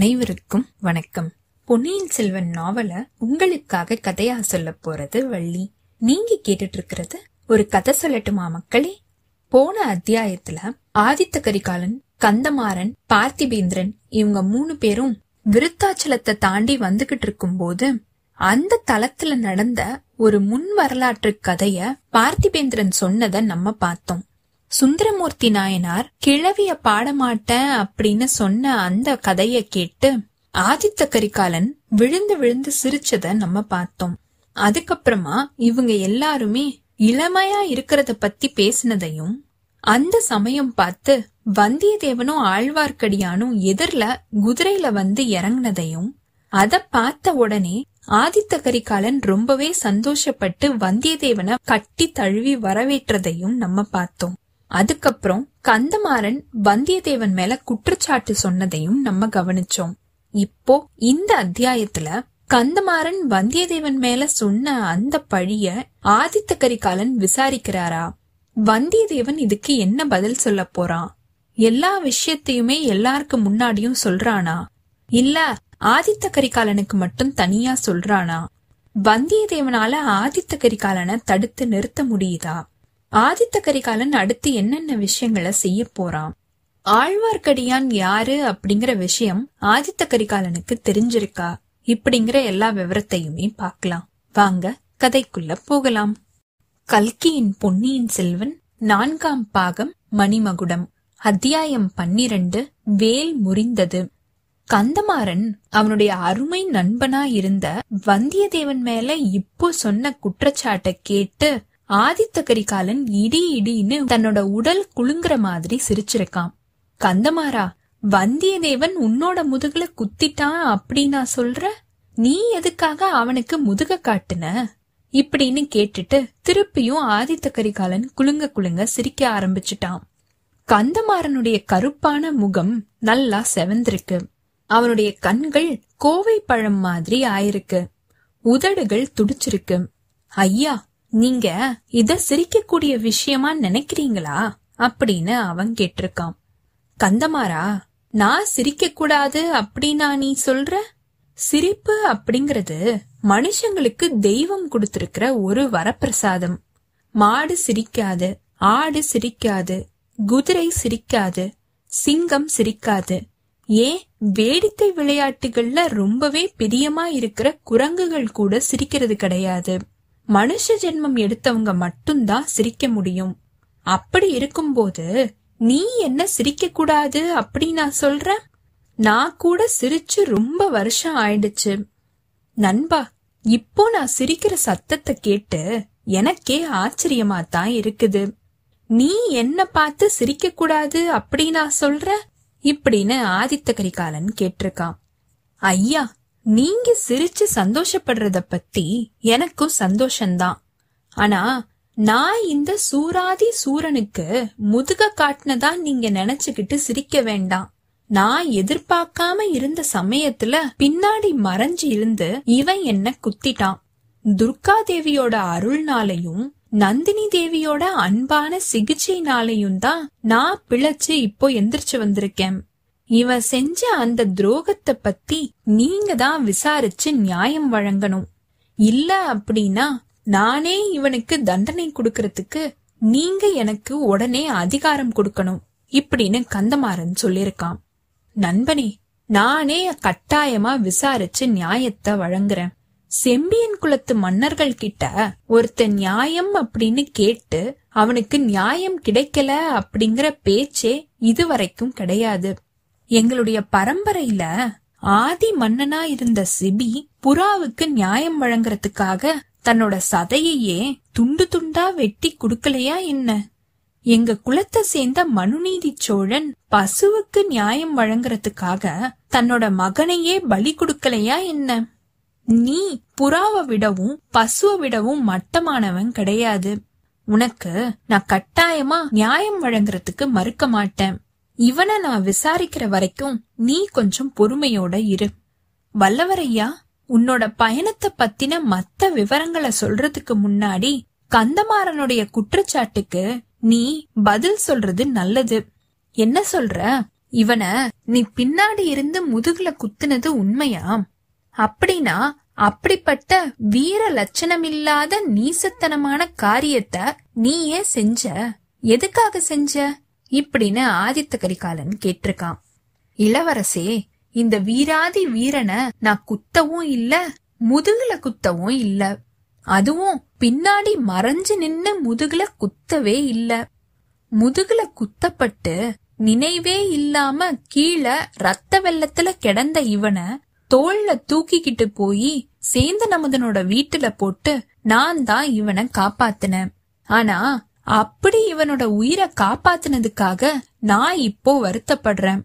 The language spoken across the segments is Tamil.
அனைவருக்கும் வணக்கம். பொன்னியின் செல்வன் நாவல உங்களுக்காக கதையா சொல்ல போறது வள்ளி. நீங்க கேட்டுட்டு இருக்கிறது ஒரு கதை சொல்லட்டுமா மக்களே? போன அத்தியாயத்துல ஆதித்த கரிகாலன் கந்தமாறன் பார்த்திபேந்திரன் இவங்க மூணு பேரும் விருத்தாச்சலத்தை தாண்டி வந்துகிட்டு இருக்கும்போது அந்த தளத்துல நடந்த ஒரு முன் வரலாற்று கதைய பார்த்திபேந்திரன் சொன்னத நம்ம பார்த்தோம். சுந்தரமூர்த்தி நாயனார் கிழவிய பாடமாட்டேன் அப்படின்னு சொன்ன அந்த கதைய கேட்டு ஆதித்த கரிகாலன் விழுந்து விழுந்து சிரிச்சத நம்ம பார்த்தோம். அதுக்கப்புறமா இவங்க எல்லாருமே இளமையா இருக்கிறத பத்தி பேசினதையும் அந்த சமயம் பார்த்து வந்தியத்தேவனும் ஆழ்வார்க்கடியானும் எதிர்ல குதிரையில வந்து இறங்குனதையும் அத பார்த்த உடனே ஆதித்த கரிகாலன் ரொம்பவே சந்தோஷப்பட்டு வந்தியத்தேவனை கட்டி தழுவி வரவேற்றதையும் நம்ம பார்த்தோம். அதுக்கப்புறம் கந்தமாறன் வந்தியத்தேவன் மேல குற்றச்சாட்டு சொன்னதையும் நம்ம கவனிச்சோம். இப்போ இந்த அத்தியாயத்துல கந்தமாறன் வந்தியத்தேவன் மேல சொன்ன அந்த பழிய ஆதித்த கரிகாலன் விசாரிக்கிறாரா? வந்தியத்தேவன் இதுக்கு என்ன பதில் சொல்ல போறான்? எல்லா விஷயத்தையுமே எல்லாருக்கு முன்னாடியும் சொல்றானா? இல்ல ஆதித்த கரிகாலனுக்கு மட்டும் தனியா சொல்றானா? வந்தியத்தேவனால ஆதித்த கரிகாலனை தடுத்து நிறுத்த முடியுதா? ஆதித்த கரிகாலன் அடுத்து என்னென்ன விஷயங்களை செய்ய போறான்? ஆழ்வார்க்கடியான் யாரு அப்படிங்கிற விஷயம் ஆதித்த கரிகாலனுக்கு தெரிஞ்சிருக்கா? இப்படிங்கிற எல்லா விவரத்தையுமே பார்க்கலாம். வாங்க கதைக்குள்ள போகலாம். கல்கியின் பொன்னியின் செல்வன் நான்காம் பாகம் மணிமகுடம். அத்தியாயம் பன்னிரண்டு வேல் முறிந்தது. கந்தமாறன் அவனுடைய அருமை நண்பனா இருந்த வந்தியத்தேவன் மேல இப்போ சொன்ன குற்றச்சாட்டை கேட்டு ஆதித்த கரிகாலன் இடி இடின்னு தன்னோட உடல் குலுங்குற மாதிரி சிரிச்சிருக்கான். கந்தமாரா வந்தியத்தேவன் உன்னோட முதுகுல குத்திட்டான் அப்படின்னா சொல்ற? நீ எதுக்காக அவனுக்கு முதுக காட்டுன? இப்படின்னு கேட்டுட்டு திருப்பியும் ஆதித்த கரிகாலன் குலுங்க குலுங்க சிரிக்க ஆரம்பிச்சிட்டான். கந்தமாறனுடைய கருப்பான முகம் நல்லா செவந்திருக்கு. அவனுடைய கண்கள் கோவை பழம் மாதிரி ஆயிருக்கு. உதடுகள் துடிச்சிருக்கு. ஐயா நீங்க இத சிரிக்கக்கூடிய விஷயமா நினைக்கிறீங்களா? அப்படின்னு அவன் கேட்டிருக்கான். கந்தமாரா நான் சிரிக்க கூடாது அப்படின்னா நீ சொல்ற? சிரிப்பு அப்படிங்கறது மனுஷங்களுக்கு தெய்வம் கொடுத்திருக்கிற ஒரு வரப்பிரசாதம். மாடு சிரிக்காது ஆடு சிரிக்காது குதிரை சிரிக்காது சிங்கம் சிரிக்காது. ஏன்? வேடிக்கை விளையாட்டுகள்ல ரொம்பவே பிரியமா இருக்கிற குரங்குகள் கூட சிரிக்கிறது கிடையாது. மனுஷ ஜென்மம் எடுத்தவங்க மட்டும்தான் சிரிக்க முடியும். அப்படி இருக்கும்போது நீ என்ன சிரிக்க கூடாது அப்படின்னு நான் சொல்றேன் நான் கூட சிரிச்சு ரொம்ப வருஷம் ஆயிடுச்சு. நண்பா இப்போ நான் சிரிக்கிற சத்தத்தை கேட்டு எனக்கே ஆச்சரியமா தான் இருக்குது. நீ என்ன பார்த்து சிரிக்க கூடாது அப்படி நான் சொல்ற? இப்படின்னு ஆதித்த கரிகாலன் கேட்டிருக்கான். ஐயா நீங்க சிரிச்சு சந்தோஷப்படுறத பத்தி எனக்கும் சந்தோஷம்தான். ஆனா நான் இந்த சூராதி சூரனுக்கு முதுக காட்டினதா நீங்க நினைச்சுக்கிட்டு சிரிக்க வேண்டாம். நான் எதிர்பார்க்காம இருந்த சமயத்துல பின்னாடி மறைஞ்சு இருந்து இவன் என்ன குத்திட்டான். துர்கா தேவியோட அருள்னாலையும் நந்தினி தேவியோட அன்பான சிகிச்சைனாலையும் தான் நான் பிழைச்சு இப்போ எந்திரிச்சு வந்திருக்கேன். இவன் செஞ்ச அந்த துரோகத்தை பத்தி நீங்க தான் விசாரிச்சு நியாயம் வழங்கணும். இல்ல அப்படின்னா நானே இவனுக்கு தண்டனை கொடுக்கறதுக்கு நீங்க எனக்கு உடனே அதிகாரம் கொடுக்கணும் இப்படின்னு கந்தமாறன் சொல்லிருக்கான் நண்பனே நானே கட்டாயமா விசாரிச்சு நியாயத்தை வழங்குறேன். செம்பியன் குலத்து மன்னர்கள் கிட்ட ஒருத்த நியாயம் அப்படின்னு கேட்டு அவனுக்கு நியாயம் கிடைக்கல அப்படிங்கிற பேச்சே இதுவரைக்கும் கிடையாது. எங்களுடைய பரம்பரையில ஆதி மன்னனா இருந்த சிபி புறாவுக்கு நியாயம் வழங்குறதுக்காக தன்னோட சதையையே துண்டு துண்டா வெட்டி குடுக்கலையா என்ன? எங்க குலத்தை சேர்ந்த மனுநீதி சோழன் பசுவுக்கு நியாயம் வழங்குறதுக்காக தன்னோட மகனையே பலி கொடுக்கலையா என்ன? நீ புறாவை விடவும் பசுவை விடவும் மட்டமானவன் கிடையாது. உனக்கு நான் கட்டாயமா நியாயம் வழங்குறதுக்கு மறுக்க மாட்டேன். இவனை நான் விசாரிக்கிற வரைக்கும் நீ கொஞ்சம் பொறுமையோட இரு. வல்லவரையா உன்னோட பயணத்தை பத்தின மத்த விவரங்களை சொல்றதுக்கு முன்னாடி கந்தமாறனுடைய குற்றச்சாட்டுக்கு நீ பதில் சொல்றது நல்லது. என்ன சொல்ற? இவன நீ பின்னாடி இருந்து முதுகுல குத்துனது உண்மையா? அப்படின்னா அப்படிப்பட்ட வீர லட்சணமில்லாத நீசத்தனமான காரியத்தை நீ ஏன் செஞ்ச. எதுக்காக செஞ்ச? இப்படின்னு ஆதித்த கரிகாலன் கேட்டிருக்கான். இளவரசே இந்த வீராதி வீரனை நான் குத்தவும் இல்ல முதுகுல குத்தவும் இல்ல. அதுவும் பின்னாடி மறைஞ்சு நின்னு முதுகுல குத்தவே இல்ல. முதுகுல குத்தப்பட்டு நினைவே இல்லாம கீழே ரத்த வெள்ளத்துல கிடந்த இவனை தோல்ல தூக்கிக்கிட்டு போய் சேந்த நமதனோட வீட்டுல போட்டு நான் தான் இவனை காப்பாத்தினேன். ஆனா அப்படி இவனோட உயிரை காப்பாத்தினதுக்காக நான் இப்போ வருத்தப்படுறேன்.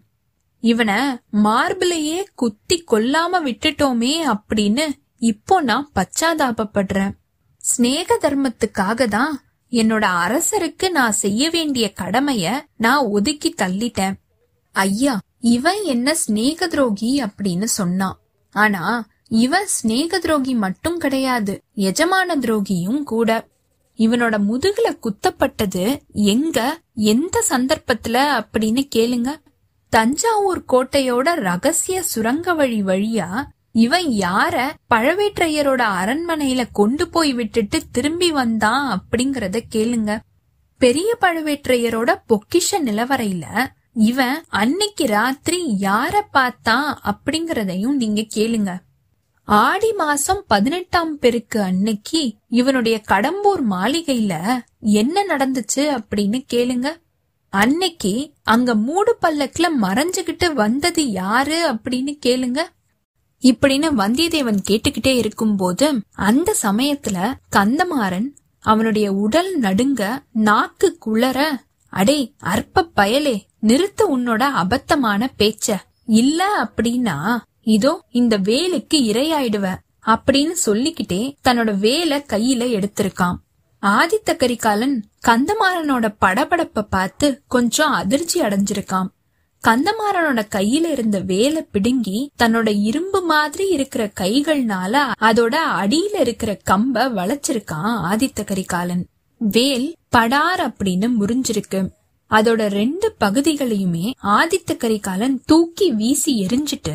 இவனை மார்பிளையே குத்தி கொல்லாம விட்டுட்டோமே அப்படின்னு இப்போ நான் பச்சாதாபப்படுறேன். ஸ்நேக தர்மத்துக்காக தான் என்னோட அரசருக்கு நான் செய்ய வேண்டிய கடமைய நான் ஒதுக்கி தள்ளிட்டேன். ஐயா இவன் என்ன ஸ்நேக துரோகி அப்படின்னு சொன்னான். ஆனா இவன் ஸ்நேக துரோகி மட்டும் கிடையாது எஜமான துரோகியும் கூட. இவனோட முதுகுல குத்தப்பட்டது எங்க? எந்த சந்தர்ப்பத்துல அப்படின்னு கேளுங்க. தஞ்சாவூர் கோட்டையோட ரகசிய சுரங்க வழி வழியா இவன் யார பழவேற்றையரோட அரண்மனையில கொண்டு போய் விட்டுட்டு திரும்பி வந்தான் அப்படிங்கறத கேளுங்க. பெரிய பழுவேற்றையரோட பொக்கிஷ நிலவரையில இவன் அன்னைக்கு ராத்திரி யார பார்த்தான் அப்படிங்கறதையும் நீங்க கேளுங்க. ஆடி மாசம் பதினெட்டாம் பெருக்கு அன்னைக்கு இவனுடைய கடம்பூர் மாளிகையில என்ன நடந்துச்சு அப்படின்னு கேளுங்க. அன்னைக்கு அங்க மூடு பல்லக்குல மறைஞ்சுகிட்டு வந்தது யாரு அப்படின்னு கேளுங்க. இப்படின்னு வந்தியத்தேவன் கேட்டுக்கிட்டே இருக்கும்போது அந்த சமயத்துல கந்தமாறன் அவனுடைய உடல் நடுங்க நாக்கு குளற அடே அற்ப பயலே நிறுத்த உன்னோட அபத்தமான பேச்ச. இல்ல அப்படின்னா இதோ இந்த வேலுக்கு இரையாயிடுவ அப்படின்னு சொல்லிக்கிட்டே தன்னோட வேலை கையில எடுத்திருக்கான் ஆதித்த கரிகாலன் கந்தமாறனோட படபடப்ப பார்த்து கொஞ்சம் அதிர்ச்சி அடைஞ்சிருக்கான் கந்தமாறனோட கையில இருந்த வேலை பிடுங்கி தன்னோட இரும்பு மாதிரி இருக்கிற கைகள்னால அதோட அடியில இருக்கிற கம்ப வளைச்சிருக்கான் ஆதித்த கரிகாலன். வேல் படார் அப்படின்னு முறிஞ்சிருக்கு. அதோட ரெண்டு பகுதிகளையுமே ஆதித்த கரிகாலன் தூக்கி வீசி எரிஞ்சிட்டு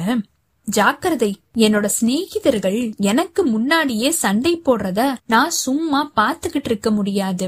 ஜாக்கிரதை. என்னோட சிநேகிதர்கள் எனக்கு முன்னாடியே சண்டை போடுறத நான் சும்மா பாத்துக்கிட்டு இருக்க முடியாது.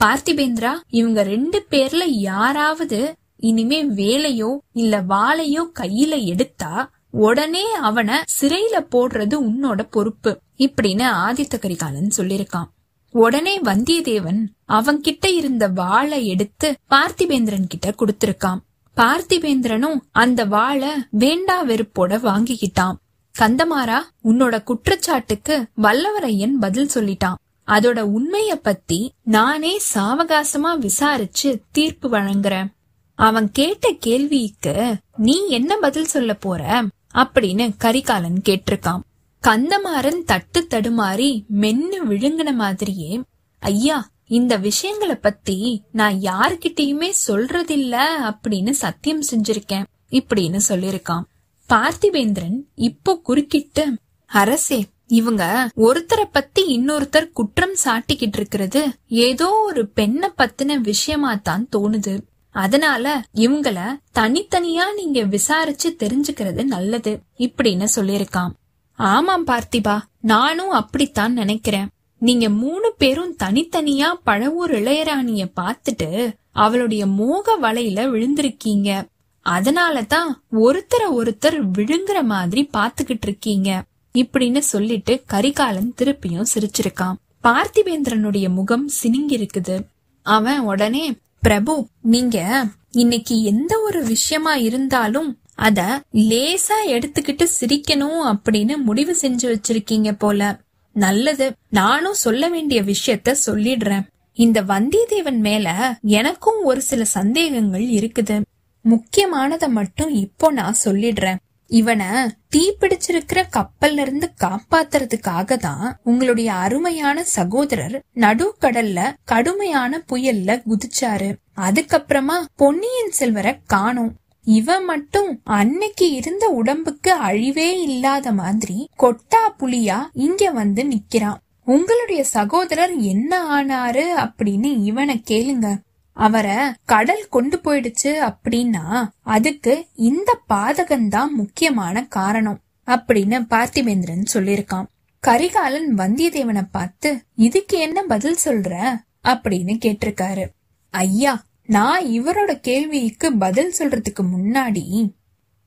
பார்த்திபேந்திரா இவங்க ரெண்டு பேர்ல யாராவது இனிமே வேலையோ இல்ல வாளையோ கையில எடுத்தா உடனே அவனை சிறையில போடுறது உன்னோட பொறுப்பு இப்படின்னு ஆதித்த கரிகாலன் சொல்லிருக்கான் உடனே வந்தியத்தேவன் அவன்கிட்ட இருந்த வாளை எடுத்து பார்த்திபேந்திரன் கிட்ட கொடுத்திருக்கான். பார்த்திவேந்திரனும் அந்த வாழை வேண்டா வெறுப்போட வாங்கிக்கிட்டான். கந்தமாரா உன்னோட குற்றச்சாட்டுக்கு வல்லவரையன் பதில் சொல்லிட்டான். அதோட உண்மைய பத்தி நானே சாவகாசமா விசாரிச்சு தீர்ப்பு வழங்குறேன். அவன் கேட்ட கேள்விக்கு நீ என்ன பதில் சொல்ல போற? அப்படின்னு கரிகாலன் கேட்டிருக்கான். கந்தமாறன் தட்டு தடுமாறி மென்னு விழுங்கின மாதிரியே ஐயா இந்த விஷயங்களை பத்தி நான் யாருக்கிட்டயுமே சொல்றதில்ல அப்படின்னு சத்தியம் செஞ்சிருக்கேன் இப்படின்னு சொல்லிருக்கான் பார்த்திவேந்திரன் இப்போ குறுக்கிட்டு அரசே இவங்க ஒருத்தரை பத்தி இன்னொருத்தர் குற்றம் சாட்டிக்கிட்டு இருக்கிறது. ஏதோ ஒரு பெண்ணை பத்தின விஷயமா தான் தோணுது. அதனால இவங்கள தனித்தனியா நீங்க விசாரிச்சு தெரிஞ்சுக்கிறது நல்லது. இப்படின்னு சொல்லிருக்கான் ஆமாம் பார்த்திபா நானும் அப்படித்தான் நினைக்கிறேன். நீங்க மூணு பேரும் தனித்தனியா பழவூர் இளையராணிய பாத்துட்டு அவளுடைய மோக வலையில விழுந்திருக்கீங்க. அதனாலதான் ஒருத்தர ஒருத்தர் விழுங்குற மாதிரி பாத்துக்கிட்டு இருக்கீங்க. இப்படின்னு சொல்லிட்டு கரிகாலன் திருப்பியும் சிரிச்சிருக்கான். பார்த்திபேந்திரனுடைய முகம் சினிங்கி இருக்குது அவன் உடனே பிரபு நீங்க இன்னைக்கு எந்த ஒரு விஷயமா இருந்தாலும் அத லேசா எடுத்துக்கிட்டு சிரிக்கணும் அப்படின்னு முடிவு செஞ்சு வச்சிருக்கீங்க போல. நல்லது. நானும் சொல்ல வேண்டிய விஷயத்த சொல்லிடுறேன். இந்த வந்தியத்தேவன் மேல எனக்கும் ஒரு சில சந்தேகங்கள் இருக்குது. முக்கியமானத மட்டும் இப்போ நான் சொல்லிடுறேன். இவனை தீ பிடிச்சிருக்கிற கப்பல்ல இருந்து காப்பாத்துறதுக்காக தான் உங்களுடைய அருமையான சகோதரர் நடுக்கடல்ல கடுமையான புயல்ல குதிச்சாரு. அதுக்கப்புறமா பொன்னியின் செல்வரை காணோம். இவன் மட்டும் அன்னைக்கு இருந்த உடம்புக்கு அழிவே இல்லாத மாதிரி கொட்டா புலியா இங்க வந்து நிக்கிறான். உங்களுடைய சகோதரர் என்ன ஆனாரு அப்படின்னு இவனை கேளுங்க. அவரை கடல் கொண்டு போயிடுச்சு அப்படின்னா அதுக்கு இந்த பாதகம்தான் முக்கியமான காரணம் அப்படின்னு பார்த்திபேந்திரன் சொல்லிருக்கான் கரிகாலன் வந்தியத்தேவனை பார்த்து இதுக்கு என்ன பதில் சொல்ற? அப்படின்னு கேட்டிருக்காரு. ஐயா நான் இவரோட கேள்விக்கு பதில் சொல்றதுக்கு முன்னாடி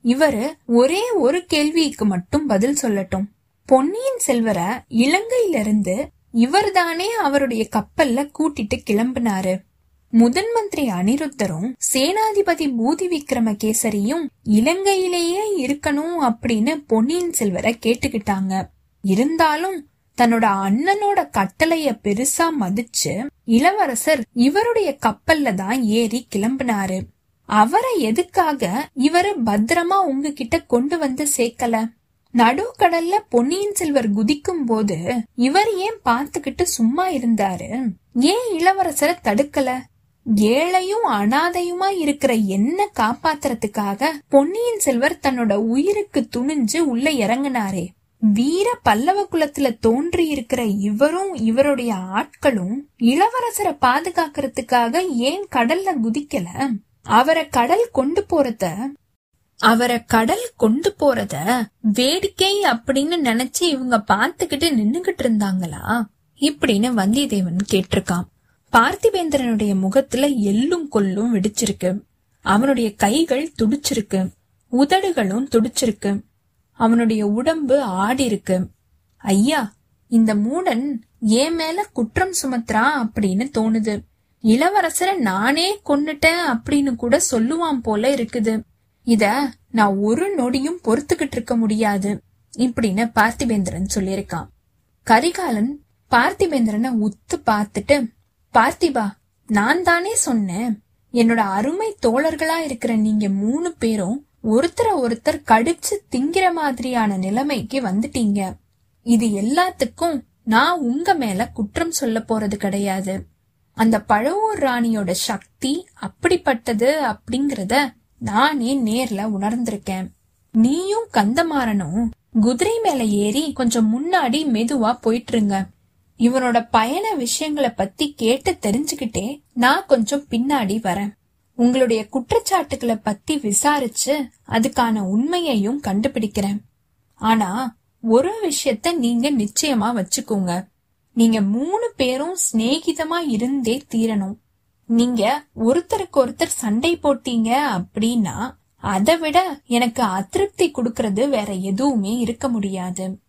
இவரு ஒரே ஒரு கேள்விக்கு மட்டும் பதில் சொல்லட்டும். பொன்னியின் செல்வரை இலங்கையிலிருந்து இவர்தானே அவருடைய கப்பல்ல கூட்டிட்டு கிளம்பினாரு. முதன் மந்திரி அனிருத்தரும் சேனாதிபதி பூதி விக்ரமகேசரியும் இலங்கையிலேயே இருக்கணும் அப்படின்னு பொன்னியின் செல்வரை கேட்டுக்கிட்டாங்க. இருந்தாலும் தன்னோட அண்ணனோட கட்டளைய பெருசா மதிச்சு இளவரசர் இவருடைய கப்பல்ல தான் ஏறி கிளம்பினாரு. அவரை எதுக்காக இவரு பத்திரமா உங்ககிட்ட கொண்டு வந்து சேர்க்கல? நடுக்கடல்ல பொன்னியின் செல்வர் குதிக்கும் போது இவர் ஏன் பார்த்துக்கிட்டு சும்மா இருந்தாரு? ஏன் இளவரசரை தடுக்கல? ஏழையும் அனாதையுமா இருக்கிற என்ன காப்பாத்துறதுக்காக பொன்னியின் செல்வர் தன்னோட உயிருக்கு துணிஞ்சு உள்ள இறங்கினாரே? வீர பல்லவ குலத்துல தோன்றி இருக்கிற இவரும் இவருடைய ஆட்களும் இளவரசரை பாதுகாக்கிறதுக்காக ஏன் கடல்ல குதிக்கல? அவரை கடல் கொண்டு போறத அவரை கடல் கொண்டு போறத வேடிக்கை அப்படின்னு நினைச்சு இவங்க பார்த்துக்கிட்டு நின்னுகிட்டு இருந்தாங்களா? இப்படின்னு வந்தியத்தேவன் கேட்டிருக்கான். பார்த்திவேந்திரனுடைய முகத்துல எள்ளும் கொல்லும் வெடிச்சிருக்கு. அவனுடைய கைகள் துடிச்சிருக்கு. உதடுகளும் துடிச்சிருக்கு. அவனுடைய உடம்பு ஆடி இருக்கு ஐயா இந்த மூடன் ஏன் மேல குற்றம் சுமத்துறான் அப்படின்னு தோணுது. இளவரசரை நானே கொன்னுட்டேன் அப்படின்னு கூட சொல்லுவான் போல இருக்குது. இத நான் ஒரு நொடியும் பொறுத்துக்கிட்டு இருக்க முடியாது இப்படின்னு பார்த்திபேந்திரன் சொல்லியிருக்கான். கரிகாலன் பார்த்திபேந்திரனை உத்து பார்த்துட்டு பார்த்திபா நான் தானே சொன்னேன் என்னோட அருமை தோழர்களா இருக்கிற நீங்க மூணு பேரும் ஒருத்தரை ஒருத்தர் கடிச்சு திங்கிற மாதிரியான நிலைமைக்கு வந்துட்டீங்க. இது எல்லாத்துக்கும் நான் உங்க மேல குற்றம் சொல்ல போறது கிடையாது. அந்த பழவூர் ராணியோட சக்தி அப்படிப்பட்டது அப்படிங்கறத நானே நேர்ல உணர்ந்திருக்கேன். நீயும் கந்தமாறனும் குதிரை மேல ஏறி கொஞ்சம் முன்னாடி மெதுவா போயிட்டுருங்க. இவனோட பயண விஷயங்களை பத்தி கேட்டு தெரிஞ்சுக்கிட்டே நான் கொஞ்சம் பின்னாடி வரேன். உங்களுடைய குற்றச்சாட்டுகளை பத்தி விசாரிச்சு அதுக்கான உண்மையையும் கண்டுபிடிக்கிறேன். ஆனா ஒரு விஷயத்த நீங்க நிச்சயமா வச்சுக்கோங்க. நீங்க மூணு பேரும் சிநேகிதமா இருந்தே தீரணும். நீங்க ஒருத்தருக்கு ஒருத்தர் சண்டை போட்டீங்க அப்படின்னா அதை விட எனக்கு அதிருப்தி கொடுக்கறது வேற எதுவுமே இருக்க முடியாது.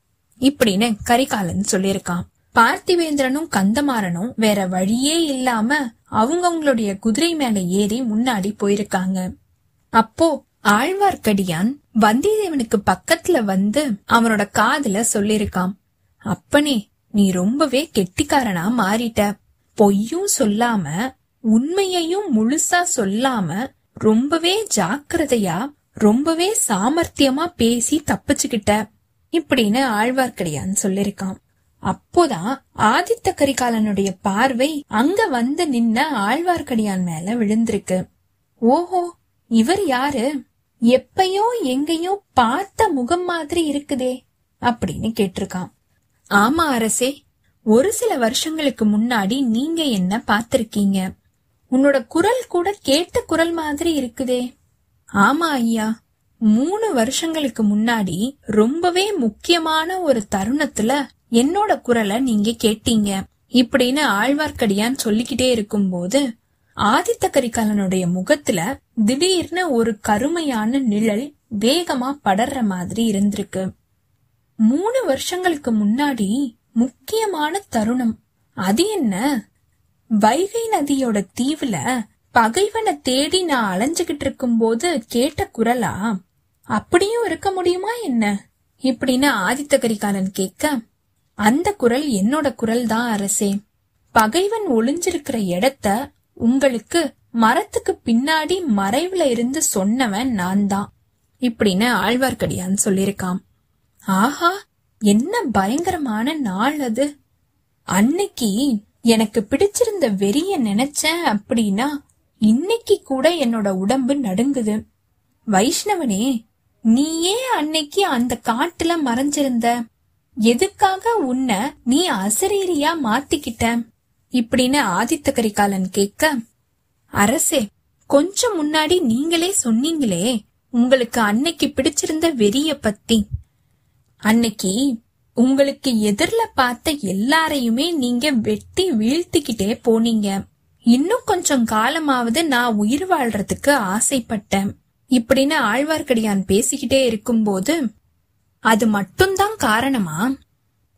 இப்படின்னு கரிகாலன் சொல்லியிருக்கான். பார்த்திவேந்திரனும் கந்தமாறனும் வேற வழியே இல்லாம அவங்கவங்களுடைய குதிரை மேல ஏறி முன்னாடி போயிருக்காங்க. அப்போ ஆழ்வார்க்கடியான் வந்தியத்தேவனுக்கு பக்கத்துல வந்து அவனோட காதுல சொல்லிருக்கான் அப்பனே நீ ரொம்பவே கெட்டிக்காரனா மாறிட்ட. பொய்யும் சொல்லாம உண்மையையும் முழுசா சொல்லாம ரொம்பவே ஜாக்கிரதையா ரொம்பவே சாமர்த்தியமா பேசி தப்பிச்சுக்கிட்ட. இப்படின்னு ஆழ்வார்க்கடியான் சொல்லிருக்கான் அப்போதான் ஆதித்த கரிகாலனுடைய பார்வை அங்க வந்து நின்ன ஆழ்வார்க்கடியான் மேல விழுந்திருக்கு. ஓஹோ இவர் யாரு? எப்பயோ எங்கேயோ பார்த்த முகம் மாதிரி இருக்குதே அப்படின்னு கேட்டிருக்கான். ஆமா அரசே ஒரு சில வருஷங்களுக்கு முன்னாடி நீங்க என்ன பார்த்திருக்கீங்க? உன்னோட குரல் கூட கேட்ட குரல் மாதிரி இருக்குதே. ஆமா ஐயா மூணு வருஷங்களுக்கு முன்னாடி ரொம்பவே முக்கியமான ஒரு தருணத்துல என்னோட குரலை நீங்க கேட்டீங்க இப்படின்னு ஆழ்வார்க்கடியான் சொல்லிக்கிட்டே இருக்கும்போது ஆதித்த கரிகாலனுடைய முகத்துல திடீர்னு ஒரு கருமையான நிழல் வேகமா படர்ற மாதிரி இருந்திருக்கு. மூணு வருஷங்களுக்கு முன்னாடி முக்கியமான தருணம். அது என்ன? வைகை நதியோட தீவுல பகைவனை தேடி நான் அலைஞ்சுகிட்டு இருக்கும்போது கேட்ட குரலா அப்படியும் இருக்க முடியுமா என்ன? இப்படின்னு ஆதித்த கரிகாலன் கேட்க அந்த குரல் என்னோட குரல் தான் அரசே. பகைவன் ஒளிஞ்சிருக்கிற இடத்த உங்களுக்கு மரத்துக்கு பின்னாடி மறைவுல இருந்து சொன்னவன் நான் தான் இப்படின்னு ஆழ்வார்க்கடியான் சொல்லிருக்கான் ஆஹா என்ன பயங்கரமான நாள் அது. அன்னைக்கு எனக்கு பிடிச்சிருந்த வெறிய நினைச்சேன் அப்படின்னா இன்னைக்கு கூட என்னோட உடம்பு நடுங்குது. வைஷ்ணவனே நீயே அன்னைக்கு அந்த காட்டுல மறைஞ்சிருந்த எதுக்காக உன்னை நீ அசரீரியா மாத்திக்கிட்ட? இப்படின்னு ஆதித்த கரிகாலன் கேட்க அரசே கொஞ்சம் முன்னாடி நீங்களே சொன்னீங்களே உங்களுக்கு அன்னைக்கு பிடிச்சிருந்த வெறிய பத்தி. அன்னைக்கு உங்களுக்கு எதிர்ல பார்த்த எல்லாரையுமே நீங்க வெட்டி வீழ்த்திக்கிட்டே போனீங்க. இன்னும் கொஞ்சம் காலமாவது நான் உயிர் வாழ்றதுக்கு ஆசைப்பட்டேன். இப்படின்னு ஆழ்வார்க்கடியான் பேசிக்கிட்டே இருக்கும்போது அது மட்டும்தான் காரணமா?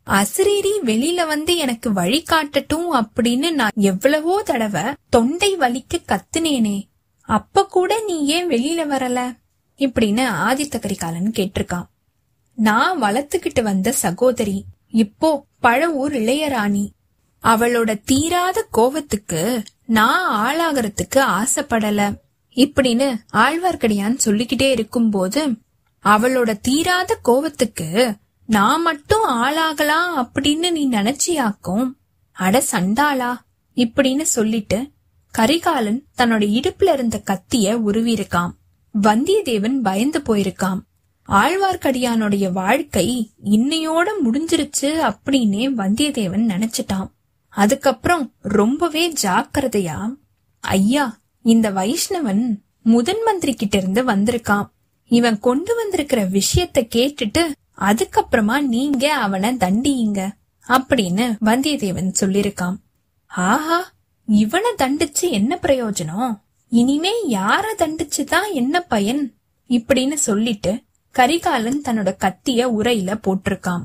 அசிரீரி வெளியில வந்து எனக்கு வழி காட்டட்டும் அப்படின்னு நான் எவ்வளவோ தடவை தொண்டை வலிக்க கத்துனேனே. அப்ப கூட நீ ஏன் வெளியில வரல? இப்படின்னு ஆதித்த கரிகாலன் கேட்டிருக்கான். நான் வளர்த்துக்கிட்டு வந்த சகோதரி இப்போ பழவூர் இளையராணி. அவளோட தீராத கோவத்துக்கு நான் ஆளாகறதுக்கு ஆசைப்படல. இப்படின்னு ஆழ்வார்க்கடியான் சொல்லிக்கிட்டே இருக்கும்போது அவளோட தீராத கோவத்துக்கு நான் மட்டும் ஆளாகலாம் அப்படின்னு நீ நினைச்சியாக்கும்? அட சண்டாளா இப்படின்னு சொல்லிட்டு கரிகாலன் தன்னோட இடுப்புல இருந்த கத்திய உருவிருக்கான் வந்தியத்தேவன் பயந்து போயிருக்கான் ஆழ்வார்க்கடியானுடைய வாழ்க்கை இன்னையோட முடிஞ்சிருச்சு அப்படின்னே வந்தியத்தேவன் நினைச்சிட்டான் அதுக்கப்புறம் ரொம்பவே ஜாக்கிரதையா ஐயா இந்த வைஷ்ணவன் முதன் மந்திரி கிட்ட இருந்து வந்திருக்கான் இவன் கொண்டு வந்திருக்கிற விஷயத்த கேட்டுட்டு அதுக்கப்புறமா நீங்க அவனை தண்டியுங்க அப்படின்னு வந்தியத்தேவன் சொல்லிருக்கான் ஆஹா இவனை தண்டிச்சு என்ன பிரயோஜனம்? இனிமே யார தண்டிச்சுதான் என்ன பயன்? இப்படின்னு சொல்லிட்டு கரிகாலன் தன்னோட கத்திய உரையில போட்டிருக்கான்.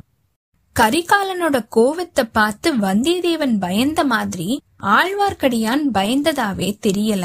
கரிகாலனோட கோவத்தை பார்த்து வந்தியத்தேவன் பயந்த மாதிரி ஆழ்வார்க்கடியான் பயந்ததாவே தெரியல.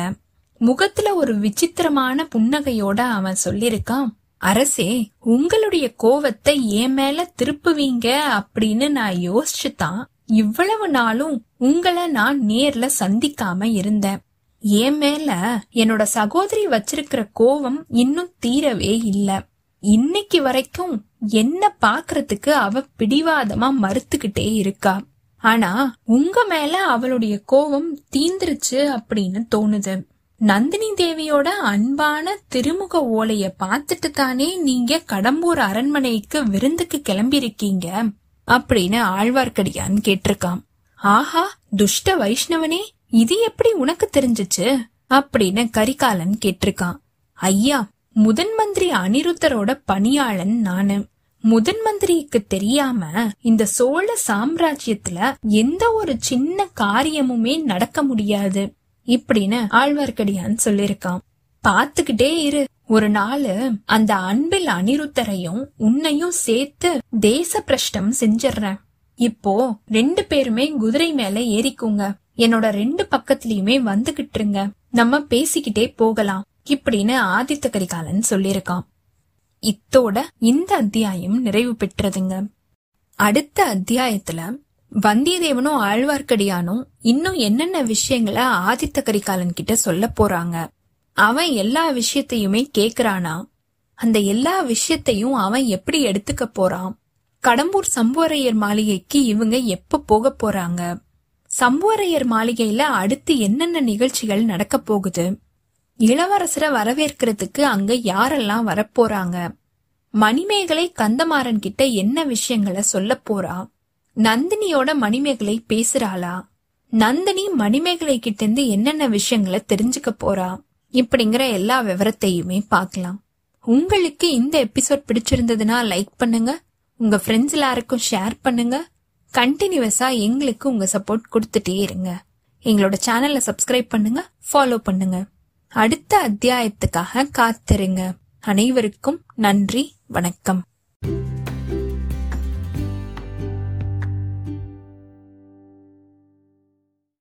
முகத்துல ஒரு விசித்திரமான புன்னகையோட அவன் சொல்லிருக்கான் அரசே உங்களுடைய கோவத்தை என் மேல திருப்புவீங்க அப்படின்னு நான் யோசிச்சுதான். இவ்வளவு நாளும் உங்களை நான் நேர்ல சந்திக்காம இருந்தேன். என் மேல என்னோட சகோதரி வச்சிருக்கிற கோவம் இன்னும் தீரவே இல்ல. இன்னைக்கு வரைக்கும் என்ன பாக்குறதுக்கு அவ பிடிவாதமா மறுத்துக்கிட்டே இருக்கா. ஆனா உங்க மேல அவளுடைய கோவம் தீந்துருச்சு அப்படின்னு தோணுது. நந்தினி தேவியோட அன்பான திருமுக ஓலைய பார்த்துட்டு தானே நீங்க கடம்பூர் அரண்மனைக்கு விருந்துக்கு கிளம்பியிருக்கீங்க அப்படின்னு ஆழ்வார்க்கடியான் கேட்டிருக்கான். ஆஹா துஷ்ட வைஷ்ணவனே இது எப்படி உனக்கு தெரிஞ்சுச்சு? அப்படின்னு கரிகாலன் கேட்டிருக்கான். ஐயா முதன் மந்திரி அனிருத்தரோட பணியாளன் நானு. முதன் மந்திரிக்கு தெரியாம இந்த சோழ சாம்ராஜ்யத்துல எந்த ஒரு சின்ன காரியமுமே நடக்க முடியாது. இப்படின்னு ஆழ்வார்க்கடியான் சொல்லிருக்கான் பாத்துக்கிட்டே இரு. ஒரு நாள் அந்த அன்பில் அனிருத்தரையும் உன்னையும் சேர்த்து தேச பிரஷ்டம் செஞ்சிடுறேன் இப்போ ரெண்டு பேருமே குதிரை மேல ஏறிக்குங்க. என்னோட ரெண்டு பக்கத்துலயுமே வந்துகிட்டு இருங்க நம்ம பேசிக்கிட்டே போகலாம். இப்படின்னு ஆதித்த கரிகாலன் சொல்லிருக்கான் இத்தோட இந்த அத்தியாயம் நிறைவு பெற்றதுங்க. அடுத்த அத்தியாயத்துல வந்தியத்தேவனும் ஆழ்வார்க்கடியானும் இன்னும் என்னென்ன விஷயங்களை ஆதித்த கரிகாலன் கிட்ட சொல்ல போறாங்க? அவன் எல்லா விஷயத்தையுமே கேக்குறானா? அந்த எல்லா விஷயத்தையும் அவன் எப்படி எடுத்துக்க போறான்? கடம்பூர் சம்புவரையர் மாளிகைக்கு இவங்க எப்ப போக போறாங்க? சம்புவரையர் மாளிகையில அடுத்து என்னென்ன நிகழ்ச்சிகள் நடக்க போகுது? இளவரசரை வரவேற்கிறதுக்கு அங்க யாரெல்லாம் வரப்போறாங்க மணிமேகலை கந்தமாறன் கிட்ட என்ன விஷயங்களை சொல்ல போறான் நந்தினியோட மணிமேகலை பேசுறாளா? நந்தினி மணிமேகலை கிட்ட இருந்து என்னென்ன விஷயங்களை தெரிஞ்சுக்க போறா? இப்படிங்கிற எல்லா விவரத்தையுமே பார்க்கலாம். உங்களுக்கு இந்த எபிசோட் பிடிச்சிருந்ததுன்னா லைக் பண்ணுங்க. உங்க ஃப்ரெண்ட்ஸ் எல்லாருக்கும் ஷேர் பண்ணுங்க. கண்டினியூஸா எங்களுக்கு உங்க சப்போர்ட் கொடுத்துட்டே இருங்க. எங்களோட சேனலை சப்ஸ்கிரைப் பண்ணுங்க ஃபாலோ பண்ணுங்க. அடுத்த அத்தியாயத்துக்காக காத்திருங்க. அனைவருக்கும் நன்றி வணக்கம்.